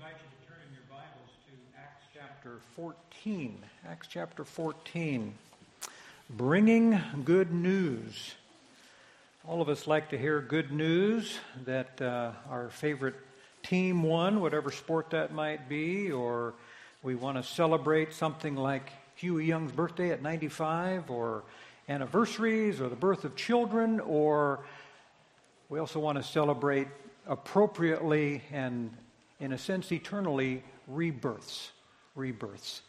invite you to turn in your Bibles to Acts chapter 14. Acts chapter 14. Bringing good news. All of us like to hear good news that uh, our favorite team won, whatever sport that might be, or we want to celebrate something like Huey Young's birthday at 95, or anniversaries, or the birth of children, or we also want to celebrate appropriately and in a sense, eternally rebirths. Rebirths.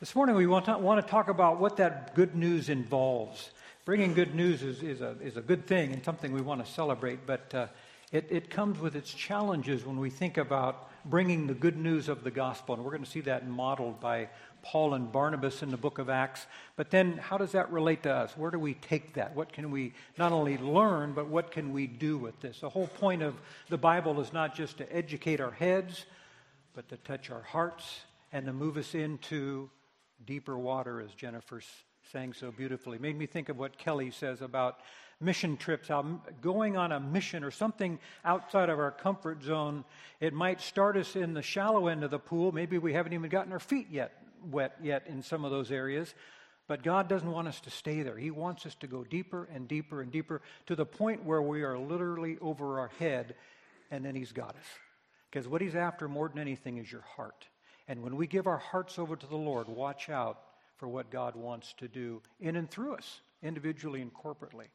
This morning, we want to, want to talk about what that good news involves. Bringing good news is, is, a, is a good thing and something we want to celebrate, but uh, it, it comes with its challenges when we think about bringing the good news of the gospel. And we're going to see that modeled by Paul and Barnabas in the book of Acts. But then, how does that relate to us? Where do we take that? What can we not only learn, but what can we do with this? The whole point of the Bible is not just to educate our heads, but to touch our hearts and to move us into deeper water, as Jennifer sang so beautifully. Made me think of what Kelly says about mission trips, out, going on a mission or something outside of our comfort zone. It might start us in the shallow end of the pool. Maybe we haven't even gotten our feet yet wet yet in some of those areas. But God doesn't want us to stay there. He wants us to go deeper and deeper and deeper to the point where we are literally over our head, and then He's got us. Because what He's after more than anything is your heart. And when we give our hearts over to the Lord, watch out for what God wants to do in and through us, individually and corporately.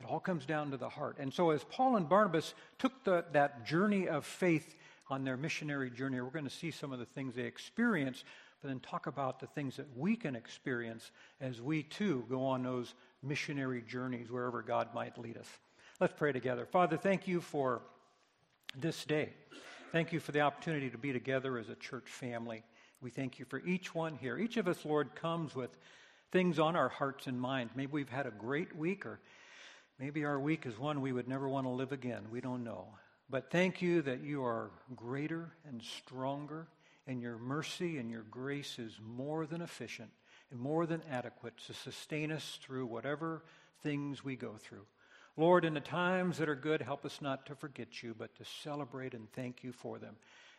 It all comes down to the heart. And so, as Paul and Barnabas took the, that journey of faith on their missionary journey, we're going to see some of the things they experienced but then talk about the things that we can experience as we too go on those missionary journeys wherever God might lead us. Let's pray together. Father, thank you for this day. Thank you for the opportunity to be together as a church family. We thank you for each one here. Each of us, Lord, comes with things on our hearts and minds. Maybe we've had a great week, or maybe our week is one we would never want to live again. We don't know. But thank you that you are greater and stronger and your mercy and your grace is more than efficient and more than adequate to sustain us through whatever things we go through. Lord, in the times that are good, help us not to forget you, but to celebrate and thank you for them.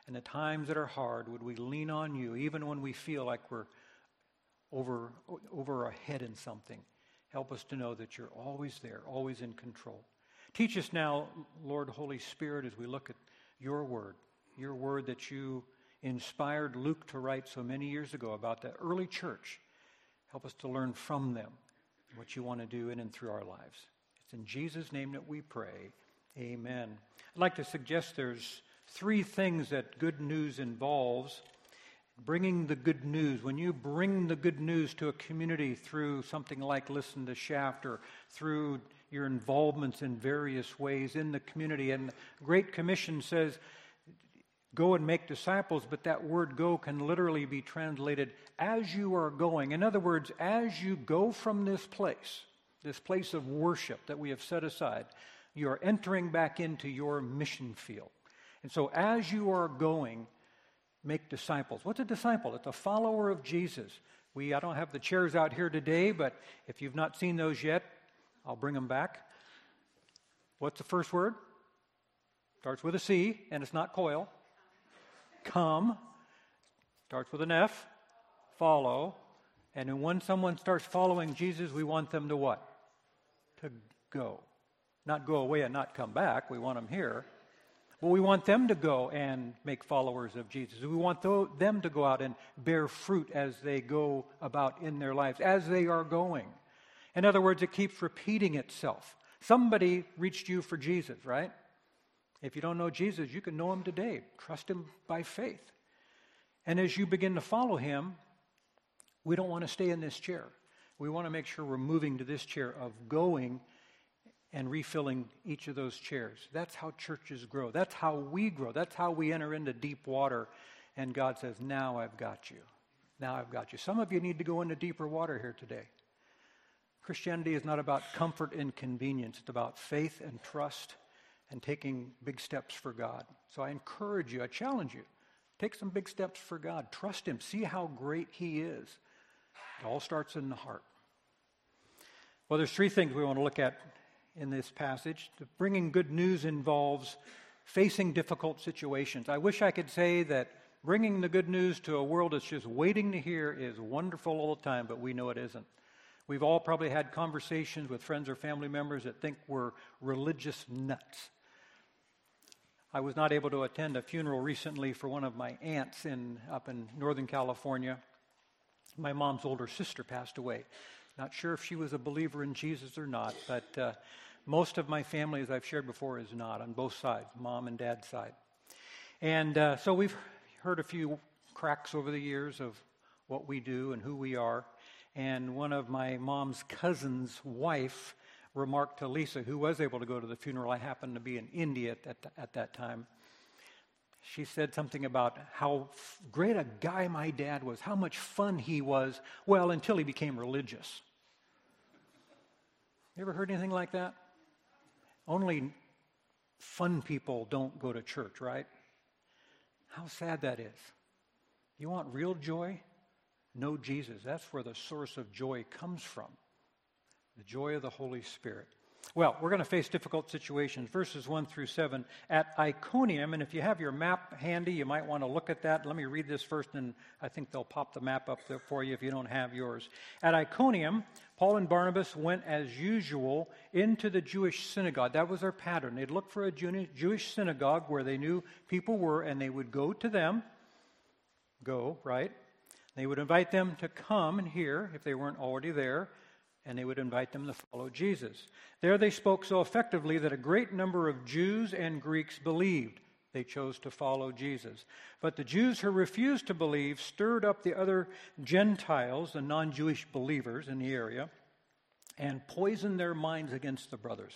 In the times that are hard, would we lean on you, even when we feel like we're over, over our head in something? Help us to know that you're always there, always in control. Teach us now, Lord Holy Spirit, as we look at your word, your word that you inspired Luke to write so many years ago about the early church. Help us to learn from them what you want to do in and through our lives. It's in Jesus' name that we pray. Amen. I'd like to suggest there's three things that good news involves. Bringing the good news. When you bring the good news to a community through something like Listen to Shaft or through your involvements in various ways in the community, and Great Commission says go and make disciples, but that word go can literally be translated as you are going. In other words, as you go from this place, this place of worship that we have set aside, you are entering back into your mission field. And so as you are going, make disciples. What's a disciple? It's a follower of Jesus. We I don't have the chairs out here today, but if you've not seen those yet, I'll bring them back. What's the first word? Starts with a C, and it's not coil come, starts with an F, follow. And when someone starts following Jesus, we want them to what? To go. Not go away and not come back. We want them here. But we want them to go and make followers of Jesus. We want them to go out and bear fruit as they go about in their lives, as they are going. In other words, it keeps repeating itself. Somebody reached you for Jesus, right? If you don't know Jesus, you can know him today. Trust him by faith. And as you begin to follow him, we don't want to stay in this chair. We want to make sure we're moving to this chair of going and refilling each of those chairs. That's how churches grow. That's how we grow. That's how we enter into deep water. And God says, Now I've got you. Now I've got you. Some of you need to go into deeper water here today. Christianity is not about comfort and convenience, it's about faith and trust and taking big steps for God. So I encourage you, I challenge you, take some big steps for God. Trust Him. See how great He is. It all starts in the heart. Well, there's three things we want to look at in this passage. The bringing good news involves facing difficult situations. I wish I could say that Bringing the good news to a world that's just waiting to hear is wonderful all the time, but we know it isn't. We've all probably had conversations with friends or family members that think we're religious nuts. I was not able to attend a funeral recently for one of my aunts in, up in Northern California. My mom's older sister passed away. Not sure if she was a believer in Jesus or not, but uh, most of my family, as I've shared before, is not on both sides, mom and dad's side. And uh, so we've heard a few cracks over the years of what we do and who we are. And one of my mom's cousin's wife remarked to Lisa, who was able to go to the funeral. I happened to be in India at that, at that time. She said something about how great a guy my dad was, how much fun he was, well, until he became religious. You ever heard anything like that? Only fun people don't go to church, right? How sad that is. You want real joy? know Jesus. That's where the source of joy comes from the joy of the Holy Spirit. Well, we're going to face difficult situations. Verses 1 through 7 at Iconium. And if you have your map handy, you might want to look at that. Let me read this first, and I think they'll pop the map up there for you if you don't have yours. At Iconium, Paul and Barnabas went as usual into the Jewish synagogue. That was their pattern. They'd look for a Jewish synagogue where they knew people were, and they would go to them. Go, right? They would invite them to come and hear if they weren't already there, and they would invite them to follow Jesus. There they spoke so effectively that a great number of Jews and Greeks believed. They chose to follow Jesus. But the Jews who refused to believe stirred up the other Gentiles, the non Jewish believers in the area, and poisoned their minds against the brothers.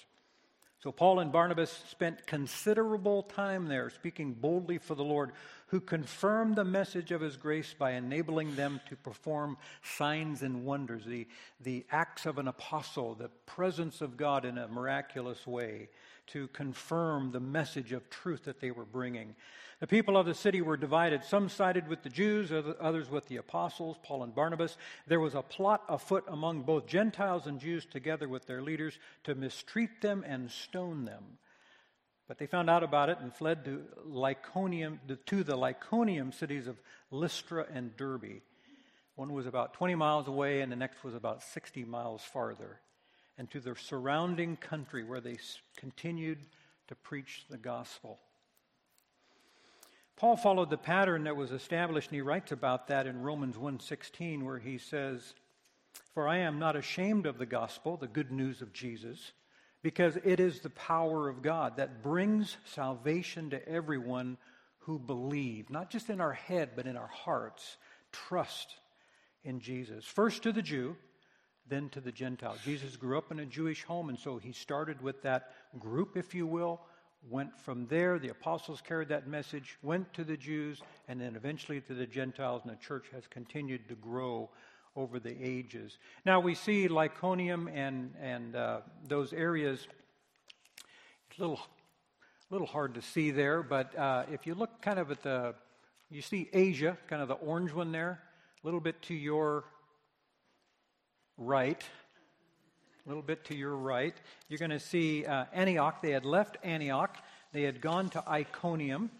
So Paul and Barnabas spent considerable time there speaking boldly for the Lord, who confirmed the message of his grace by enabling them to perform signs and wonders, the, the acts of an apostle, the presence of God in a miraculous way, to confirm the message of truth that they were bringing. The people of the city were divided. Some sided with the Jews, others with the apostles, Paul and Barnabas. There was a plot afoot among both Gentiles and Jews, together with their leaders, to mistreat them and stone them. But they found out about it and fled to Lycaonia, to the Lycaonian cities of Lystra and Derbe. One was about 20 miles away, and the next was about 60 miles farther, and to the surrounding country where they continued to preach the gospel. Paul followed the pattern that was established, and he writes about that in Romans 1:16, where he says, "For I am not ashamed of the gospel, the good news of Jesus, because it is the power of God that brings salvation to everyone who believe, not just in our head, but in our hearts, trust in Jesus. First to the Jew, then to the Gentile. Jesus grew up in a Jewish home, and so he started with that group, if you will, went from there. The apostles carried that message, went to the Jews, and then eventually to the Gentiles, and the church has continued to grow over the ages. Now we see Lycaonia and, and uh, those areas, it's a little, little hard to see there, but uh, if you look kind of at the, you see Asia, kind of the orange one there, a little bit to your right, a little bit to your right, you're going to see uh, Antioch. They had left Antioch, they had gone to Iconium,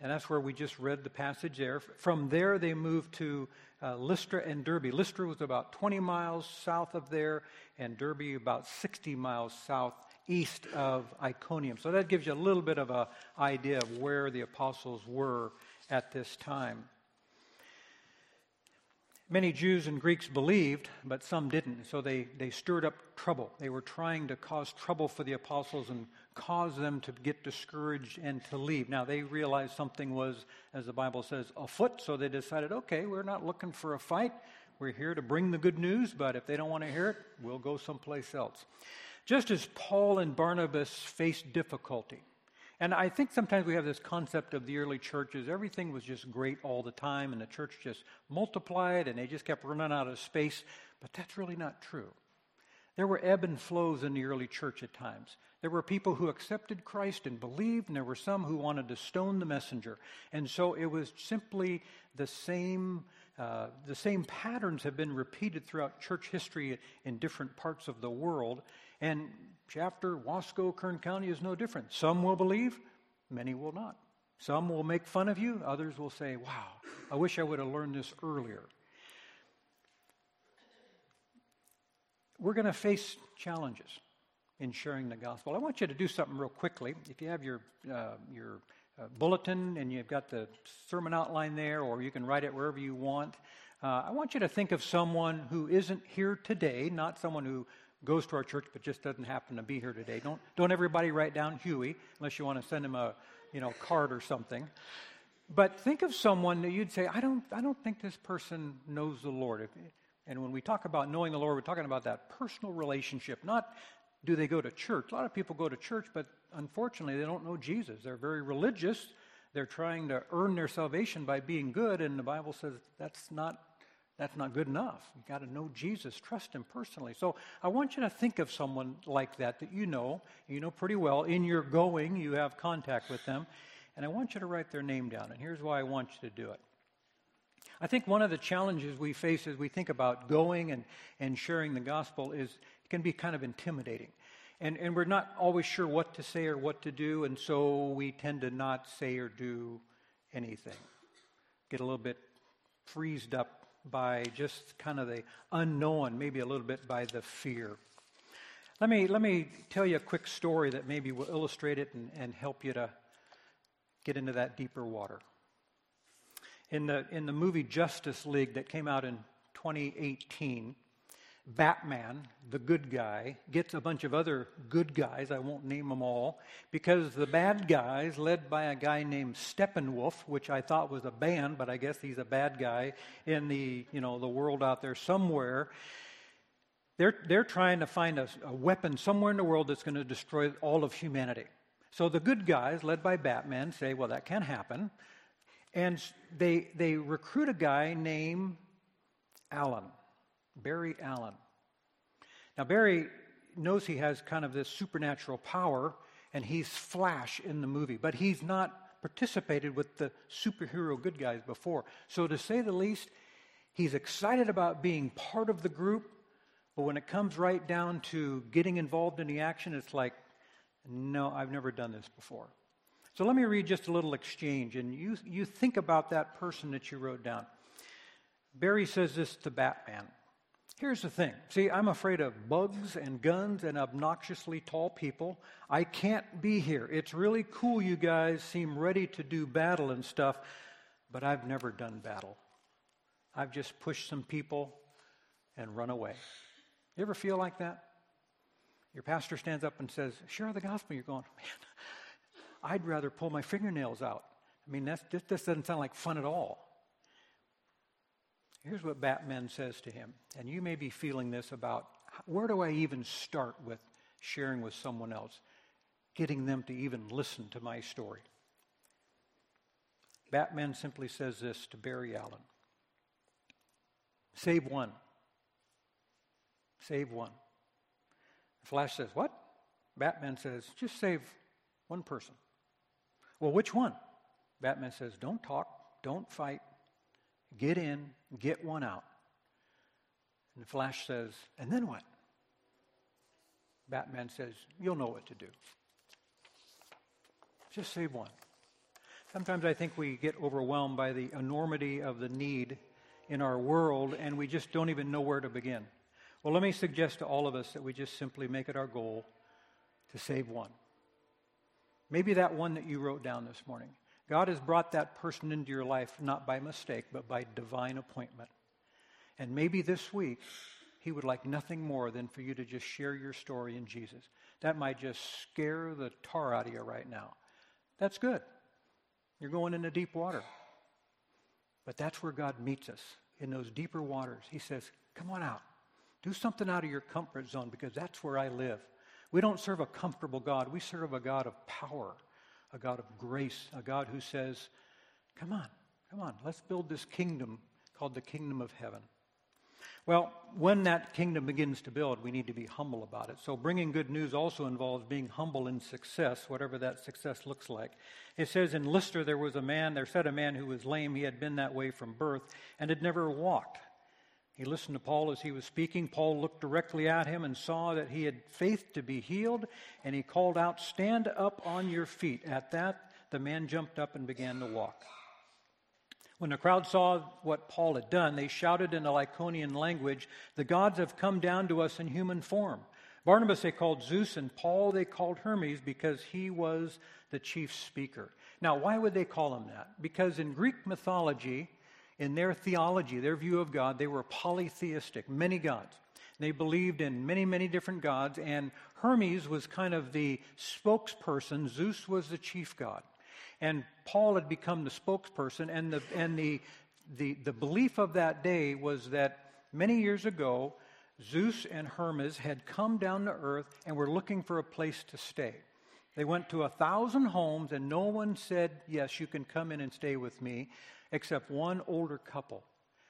and that's where we just read the passage there. From there, they moved to uh, Lystra and Derbe. Lystra was about 20 miles south of there, and Derbe about 60 miles southeast of Iconium. So that gives you a little bit of an idea of where the apostles were at this time. Many Jews and Greeks believed, but some didn't. So they, they stirred up trouble. They were trying to cause trouble for the apostles and cause them to get discouraged and to leave. Now they realized something was, as the Bible says, afoot. So they decided, okay, we're not looking for a fight. We're here to bring the good news, but if they don't want to hear it, we'll go someplace else. Just as Paul and Barnabas faced difficulty, and I think sometimes we have this concept of the early churches. Everything was just great all the time, and the church just multiplied, and they just kept running out of space. But that's really not true. There were ebb and flows in the early church at times. There were people who accepted Christ and believed, and there were some who wanted to stone the messenger. And so it was simply the same. Uh, the same patterns have been repeated throughout church history in different parts of the world. And Shafter, Wasco, Kern County is no different. Some will believe, many will not. Some will make fun of you, others will say, Wow, I wish I would have learned this earlier. We're going to face challenges in sharing the gospel. I want you to do something real quickly. If you have your, uh, your uh, bulletin and you've got the sermon outline there, or you can write it wherever you want, uh, I want you to think of someone who isn't here today, not someone who goes to our church but just doesn't happen to be here today. Don't, don't everybody write down Huey unless you want to send him a you know, card or something. But think of someone that you'd say, I don't, I don't think this person knows the Lord. If, and when we talk about knowing the Lord, we're talking about that personal relationship, not do they go to church. A lot of people go to church, but unfortunately, they don't know Jesus. They're very religious. They're trying to earn their salvation by being good, and the Bible says that's not that's not good enough. You've got to know Jesus, trust Him personally. So I want you to think of someone like that that you know, you know pretty well. In your going, you have contact with them. And I want you to write their name down. And here's why I want you to do it. I think one of the challenges we face as we think about going and, and sharing the gospel is it can be kind of intimidating. And, and we're not always sure what to say or what to do, and so we tend to not say or do anything. Get a little bit freezed up by just kind of the unknown, maybe a little bit by the fear. Let me, let me tell you a quick story that maybe will illustrate it and, and help you to get into that deeper water. In the, in the movie Justice League that came out in 2018, Batman, the good guy, gets a bunch of other good guys, I won't name them all, because the bad guys, led by a guy named Steppenwolf, which I thought was a band, but I guess he's a bad guy in the, you know, the world out there somewhere. They're, they're trying to find a, a weapon somewhere in the world that's going to destroy all of humanity. So the good guys, led by Batman, say, well, that can't happen. And they, they recruit a guy named Allen. Barry Allen. Now, Barry knows he has kind of this supernatural power, and he's Flash in the movie, but he's not participated with the superhero good guys before. So, to say the least, he's excited about being part of the group, but when it comes right down to getting involved in the action, it's like, no, I've never done this before. So let me read just a little exchange, and you, you think about that person that you wrote down. Barry says this to Batman Here's the thing. See, I'm afraid of bugs and guns and obnoxiously tall people. I can't be here. It's really cool you guys seem ready to do battle and stuff, but I've never done battle. I've just pushed some people and run away. You ever feel like that? Your pastor stands up and says, Share the gospel. You're going, Man, I'd rather pull my fingernails out. I mean, that's, this, this doesn't sound like fun at all. Here's what Batman says to him, and you may be feeling this about where do I even start with sharing with someone else, getting them to even listen to my story? Batman simply says this to Barry Allen Save one. Save one. Flash says, What? Batman says, Just save one person. Well, which one? Batman says, Don't talk, don't fight, Get in, get one out. And the Flash says, And then what? Batman says, You'll know what to do. Just save one. Sometimes I think we get overwhelmed by the enormity of the need in our world and we just don't even know where to begin. Well, let me suggest to all of us that we just simply make it our goal to save one. Maybe that one that you wrote down this morning. God has brought that person into your life not by mistake, but by divine appointment. And maybe this week, He would like nothing more than for you to just share your story in Jesus. That might just scare the tar out of you right now. That's good. You're going into deep water. But that's where God meets us, in those deeper waters. He says, Come on out. Do something out of your comfort zone because that's where I live. We don't serve a comfortable God, we serve a God of power a God of grace, a God who says, Come on, come on, let's build this kingdom called the kingdom of heaven. Well, when that kingdom begins to build, we need to be humble about it. So, bringing good news also involves being humble in success, whatever that success looks like. It says in Lystra, there was a man, there said a man who was lame. He had been that way from birth and had never walked. He listened to Paul as he was speaking. Paul looked directly at him and saw that he had faith to be healed, and he called out, Stand up on your feet. At that, the man jumped up and began to walk. When the crowd saw what Paul had done, they shouted in the Lycaonian language, The gods have come down to us in human form. Barnabas they called Zeus, and Paul they called Hermes because he was the chief speaker. Now, why would they call him that? Because in Greek mythology, in their theology, their view of God, they were polytheistic, many gods. They believed in many, many different gods, and Hermes was kind of the spokesperson. Zeus was the chief god. And Paul had become the spokesperson, and the, and the, the, the belief of that day was that many years ago, Zeus and Hermes had come down to earth and were looking for a place to stay. They went to a thousand homes, and no one said, Yes, you can come in and stay with me, except one older couple.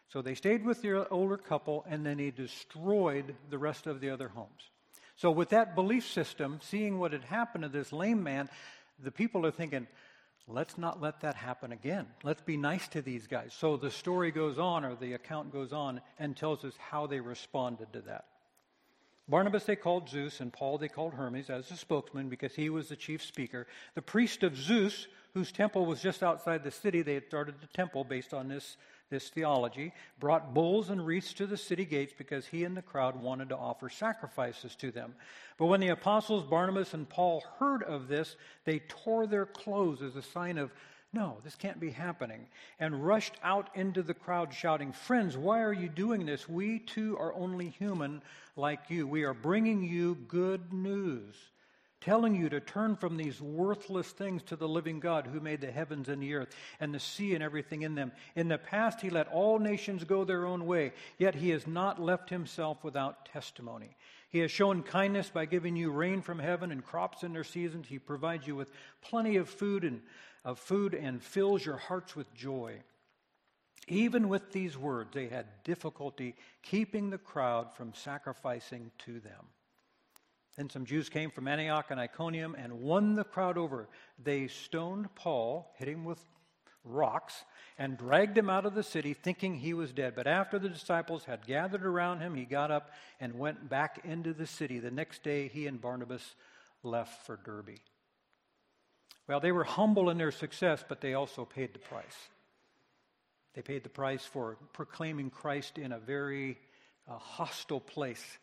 So they stayed with the older couple, and then he destroyed the rest of the other homes. So, with that belief system, seeing what had happened to this lame man, the people are thinking, let's not let that happen again. Let's be nice to these guys. So the story goes on, or the account goes on, and tells us how they responded to that. Barnabas they called Zeus, and Paul they called Hermes as the spokesman because he was the chief speaker. The priest of Zeus, whose temple was just outside the city, they had started the temple based on this this theology, brought bulls and wreaths to the city gates because he and the crowd wanted to offer sacrifices to them. But when the apostles Barnabas and Paul heard of this, they tore their clothes as a sign of, no, this can't be happening, and rushed out into the crowd shouting, Friends, why are you doing this? We too are only human like you. We are bringing you good news telling you to turn from these worthless things to the living God who made the heavens and the earth and the sea and everything in them. In the past, he let all nations go their own way, yet he has not left himself without testimony. He has shown kindness by giving you rain from heaven and crops in their seasons. He provides you with plenty of food and of food and fills your hearts with joy. Even with these words, they had difficulty keeping the crowd from sacrificing to them. Then some Jews came from Antioch and Iconium and won the crowd over. They stoned Paul, hit him with rocks, and dragged him out of the city, thinking he was dead. But after the disciples had gathered around him, he got up and went back into the city. The next day, he and Barnabas left for Derbe. Well, they were humble in their success, but they also paid the price. They paid the price for proclaiming Christ in a very uh, hostile place.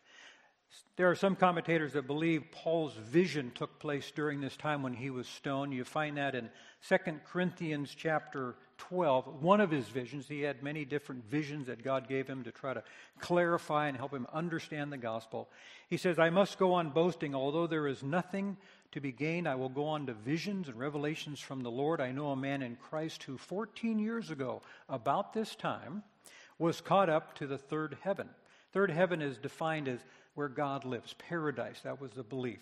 There are some commentators that believe Paul's vision took place during this time when he was stoned. You find that in 2 Corinthians chapter 12. One of his visions, he had many different visions that God gave him to try to clarify and help him understand the gospel. He says, I must go on boasting, although there is nothing to be gained, I will go on to visions and revelations from the Lord. I know a man in Christ who 14 years ago, about this time, was caught up to the third heaven. Third heaven is defined as where God lives, paradise. That was the belief.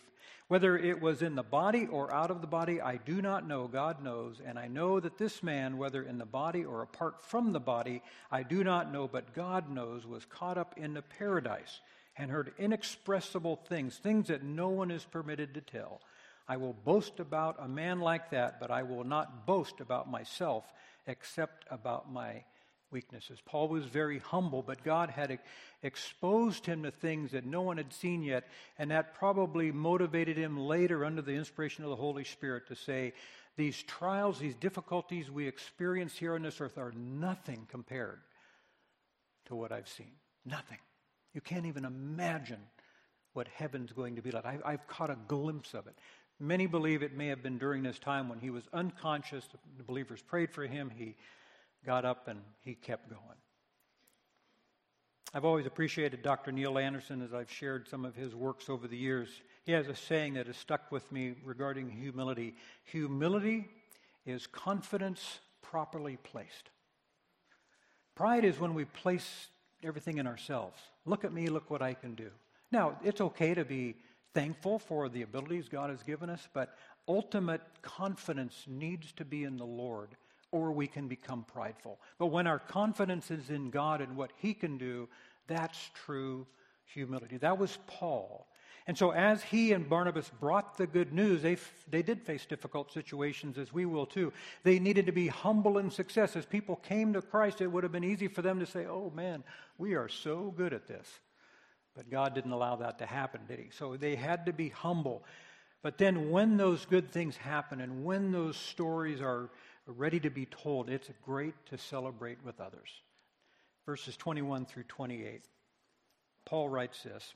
Whether it was in the body or out of the body, I do not know. God knows. And I know that this man, whether in the body or apart from the body, I do not know, but God knows, was caught up into paradise and heard inexpressible things, things that no one is permitted to tell. I will boast about a man like that, but I will not boast about myself except about my weaknesses. Paul was very humble, but God had exposed him to things that no one had seen yet, and that probably motivated him later under the inspiration of the Holy Spirit to say, These trials, these difficulties we experience here on this earth are nothing compared to what I've seen. Nothing. You can't even imagine what heaven's going to be like. I, have caught a glimpse of it. Many believe it may have been during this time when he was unconscious. The believers prayed for him. He got up and he kept going. I've always appreciated Dr. Neil Anderson as I've shared some of his works over the years. He has a saying that has stuck with me regarding humility humility is confidence properly placed. Pride is when we place everything in ourselves. Look at me, look what I can do. Now, it's okay to be thankful for the abilities God has given us, but ultimate confidence needs to be in the Lord or we can become prideful. But when our confidence is in God and what He can do, that's true humility. That was Paul. And so, as he and Barnabas brought the good news, they, they did face difficult situations, as we will too. They needed to be humble in success. As people came to Christ, it would have been easy for them to say, Oh man, we are so good at this. But God didn't allow that to happen, did He? So they had to be humble. But then, when those good things happen and when those stories are ready to be told, it's great to celebrate with others. Verses 21 through 28. Paul writes this,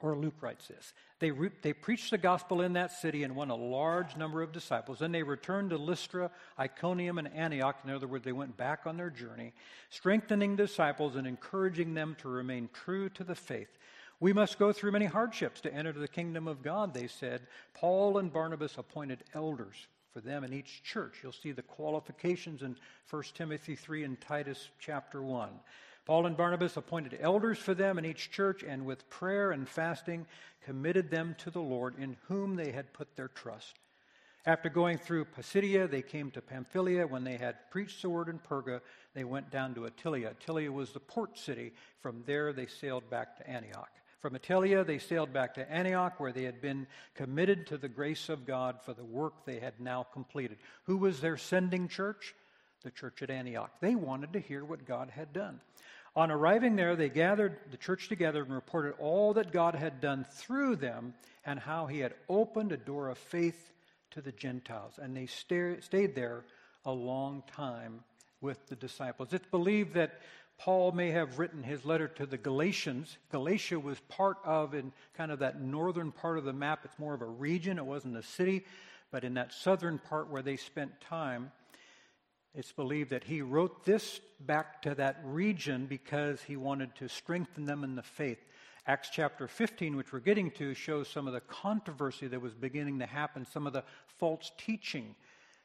or Luke writes this. They, re- they preached the gospel in that city and won a large number of disciples. Then they returned to Lystra, Iconium, and Antioch. In other words, they went back on their journey, strengthening disciples and encouraging them to remain true to the faith. We must go through many hardships to enter the kingdom of God, they said. Paul and Barnabas appointed elders for them in each church. You'll see the qualifications in 1 Timothy 3 and Titus chapter 1. Paul and Barnabas appointed elders for them in each church, and with prayer and fasting committed them to the Lord, in whom they had put their trust. After going through Pisidia, they came to Pamphylia. When they had preached the word in Perga, they went down to Attalia. Attalia was the port city. From there, they sailed back to Antioch. From Attalia, they sailed back to Antioch, where they had been committed to the grace of God for the work they had now completed. Who was their sending church? The church at Antioch. They wanted to hear what God had done. On arriving there, they gathered the church together and reported all that God had done through them and how he had opened a door of faith to the Gentiles. And they stayed there a long time with the disciples. It's believed that Paul may have written his letter to the Galatians. Galatia was part of, in kind of that northern part of the map, it's more of a region, it wasn't a city, but in that southern part where they spent time, it's believed that he wrote this back to that region because he wanted to strengthen them in the faith. Acts chapter 15, which we're getting to, shows some of the controversy that was beginning to happen, some of the false teaching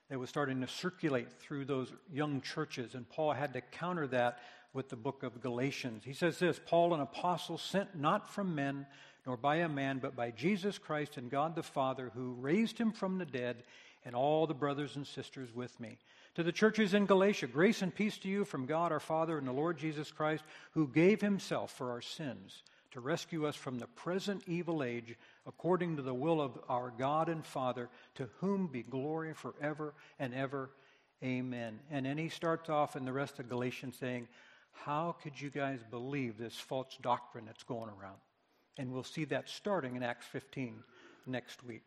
that was starting to circulate through those young churches. And Paul had to counter that with the book of Galatians. He says this Paul, an apostle, sent not from men, nor by a man, but by Jesus Christ and God the Father, who raised him from the dead, and all the brothers and sisters with me. To the churches in Galatia, grace and peace to you from God our Father and the Lord Jesus Christ, who gave himself for our sins to rescue us from the present evil age, according to the will of our God and Father, to whom be glory forever and ever. Amen. And then he starts off in the rest of Galatians saying, how could you guys believe this false doctrine that's going around? And we'll see that starting in Acts 15 next week.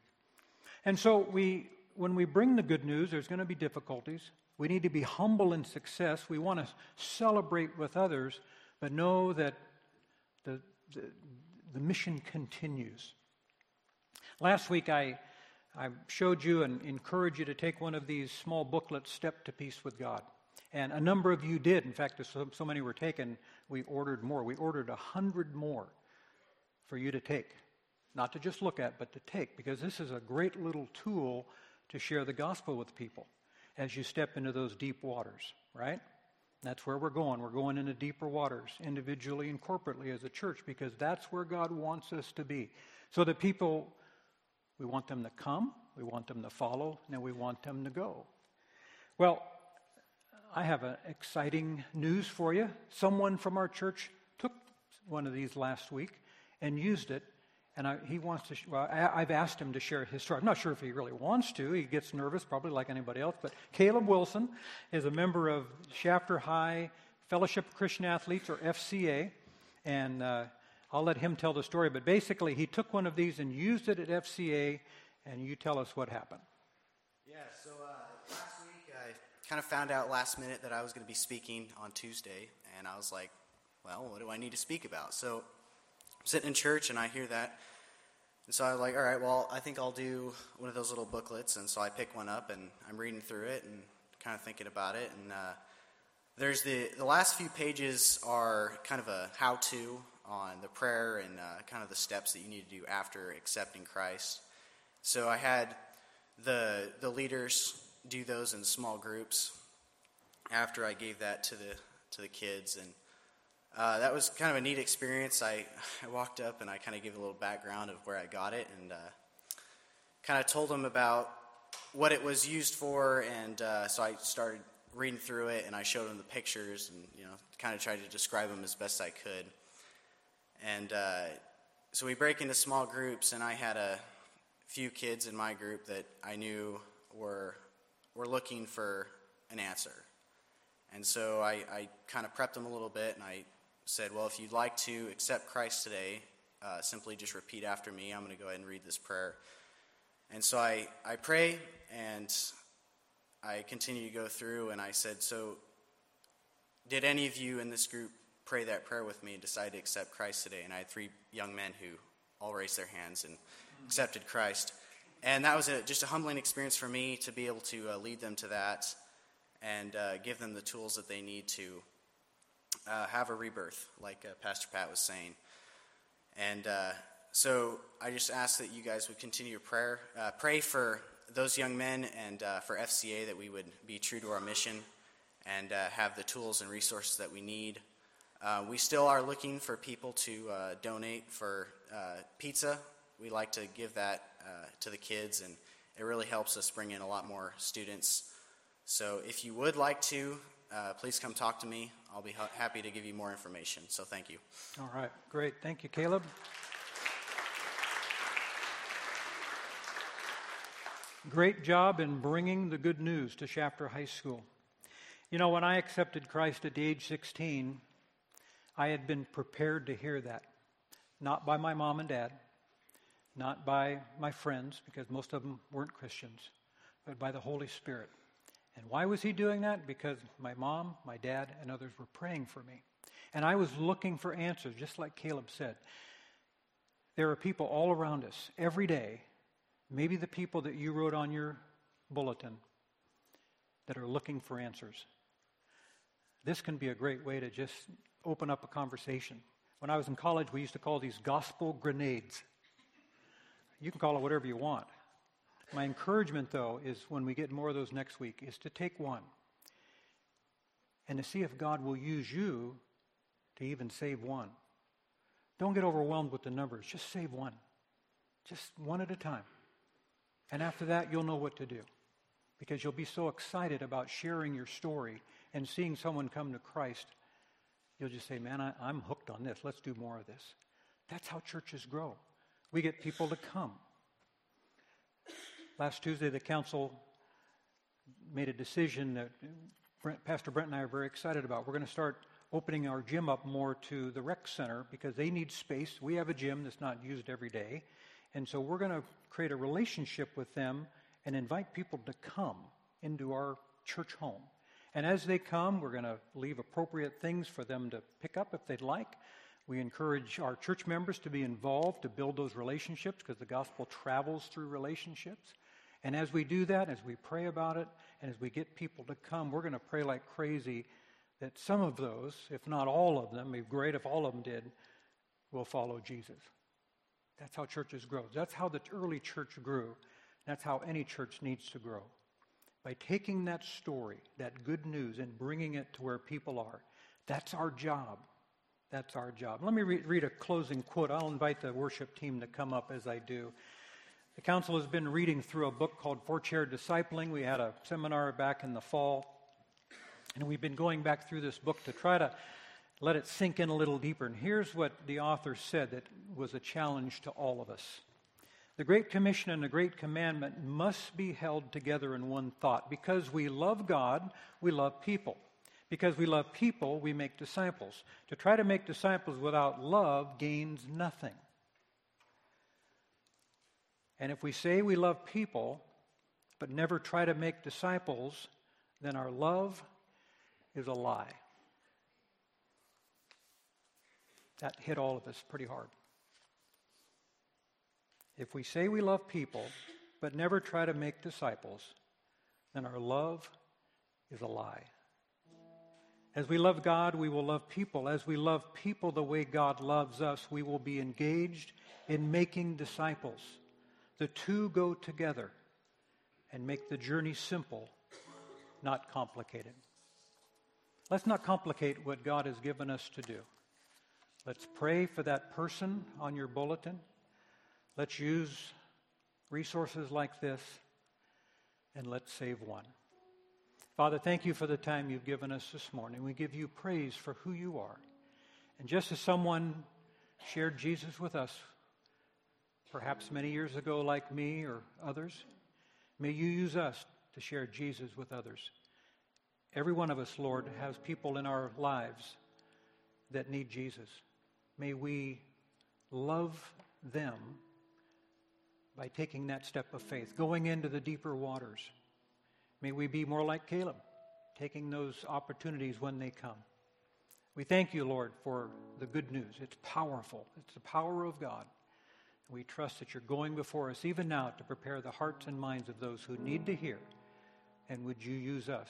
And so we when we bring the good news, there's going to be difficulties. We need to be humble in success. We want to celebrate with others, but know that the, the, the mission continues. Last week, I, I showed you and encouraged you to take one of these small booklets, Step to Peace with God. And a number of you did. In fact, so, so many were taken, we ordered more. We ordered a hundred more for you to take. Not to just look at, but to take, because this is a great little tool to share the gospel with people as you step into those deep waters, right? That's where we're going. We're going into deeper waters, individually and corporately as a church, because that's where God wants us to be. So the people, we want them to come, we want them to follow, and we want them to go. Well, I have an exciting news for you. Someone from our church took one of these last week and used it. And I, he wants to, well, I, have asked him to share his story. I'm not sure if he really wants to. He gets nervous, probably like anybody else. But Caleb Wilson is a member of Shafter High Fellowship of Christian Athletes, or FCA. And uh, I'll let him tell the story. But basically, he took one of these and used it at FCA. And you tell us what happened. Yeah, so uh, last week I kind of found out last minute that I was going to be speaking on Tuesday, and I was like, well, what do I need to speak about? So sitting in church and I hear that. And so I was like, all right, well, I think I'll do one of those little booklets. And so I pick one up and I'm reading through it and kind of thinking about it. And uh, there's the, the last few pages are kind of a how to on the prayer and uh, kind of the steps that you need to do after accepting Christ. So I had the, the leaders do those in small groups after I gave that to the to the kids, and uh, that was kind of a neat experience. I I walked up and I kind of gave a little background of where I got it, and uh, kind of told them about what it was used for, and uh, so I started reading through it, and I showed them the pictures, and you know, kind of tried to describe them as best I could, and uh, so we break into small groups, and I had a few kids in my group that I knew were were looking for an answer. And so I, I kind of prepped them a little bit and I said, well, if you'd like to accept Christ today, uh, simply just repeat after me. I'm going to go ahead and read this prayer. And so I, I pray and I continue to go through, and I said, So, did any of you in this group pray that prayer with me and decide to accept Christ today? And I had three young men who all raised their hands and accepted Christ. And that was a, just a humbling experience for me to be able to uh, lead them to that and uh, give them the tools that they need to uh, have a rebirth, like uh, Pastor Pat was saying. And uh, so I just ask that you guys would continue prayer, uh, pray for those young men and uh, for FCA that we would be true to our mission and uh, have the tools and resources that we need. We still are looking for people to donate for pizza. We like to give that to the kids, and it really helps us bring in a lot more students. So if you would like to, Uh, please come talk to me. I'll be ha- happy to give you more information. So thank you. All right, great. Thank you, Caleb. Great job in bringing the good news to Shafter High School. You know, when I accepted Christ at the age 16, I had been prepared to hear that. Not by my mom and dad, not by my friends, because most of them weren't Christians, but by the Holy Spirit. And why was he doing that? Because my mom, my dad, and others were praying for me. And I was looking for answers, just like Caleb said. There are people all around us every day maybe the people that you wrote on your bulletin that are looking for answers. This can be a great way to just open up a conversation. When I was in college, we used to call these gospel grenades. You can call it whatever you want. My encouragement, though, is when we get more of those next week, is to take one and to see if God will use you to even save one. Don't get overwhelmed with the numbers. Just save one. Just one at a time. And after that, you'll know what to do because you'll be so excited about sharing your story and seeing someone come to Christ. You'll just say, Man, I, am hooked on this. Let's do more of this. That's how churches grow. We get people to come. Last Tuesday, the council made a decision that Brent, Pastor Brent and I are very excited about. We're going to start opening our gym up more to the rec center because they need space. We have a gym that's not used every day. And so we're going to create a relationship with them and invite people to come into our church home. And as they come, we're going to leave appropriate things for them to pick up if they'd like. We encourage our church members to be involved to build those relationships because the gospel travels through relationships. And as we do that, as we pray about it, and as we get people to come, we're going to pray like crazy that some of those, if not all of them, it'd be great if all of them did, will follow Jesus. That's how churches grow. That's how the early church grew. That's how any church needs to grow. By taking that story, that good news, and bringing it to where people are. That's our job. That's our job. Let me re- read a closing quote. I'll invite the worship team to come up as I do. The council has been reading through a book called Four Chair Discipling. We had a seminar back in the fall, and we've been going back through this book to try to let it sink in a little deeper. And here's what the author said that was a challenge to all of us. The Great Commission and the Great Commandment must be held together in one thought. Because we love God, we love people. Because we love people, we make disciples. To try to make disciples without love gains nothing. And if we say we love people, but never try to make disciples, then our love is a lie. That hit all of us pretty hard. If we say we love people, but never try to make disciples, then our love is a lie. As we love God, we will love people. As we love people the way God loves us, we will be engaged in making disciples. The two go together and make the journey simple, not complicated. Let's not complicate what God has given us to do. Let's pray for that person on your bulletin. Let's use resources like this, and let's save one. Father, thank you for the time you've given us this morning. We give you praise for who you are. And just as someone shared Jesus with us, perhaps many years ago, like me or others, may you use us to share Jesus with others. Every one of us, Lord, has people in our lives that need Jesus. May we love them by taking that step of faith, going into the deeper waters. May we be more like Caleb, taking those opportunities when they come. We thank you, Lord, for the good news. It's powerful, it's the power of God. We trust that you're going before us even now to prepare the hearts and minds of those who need to hear. And would you use us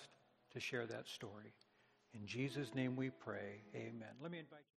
to share that story? In Jesus' name we pray. Amen. Let me invite you.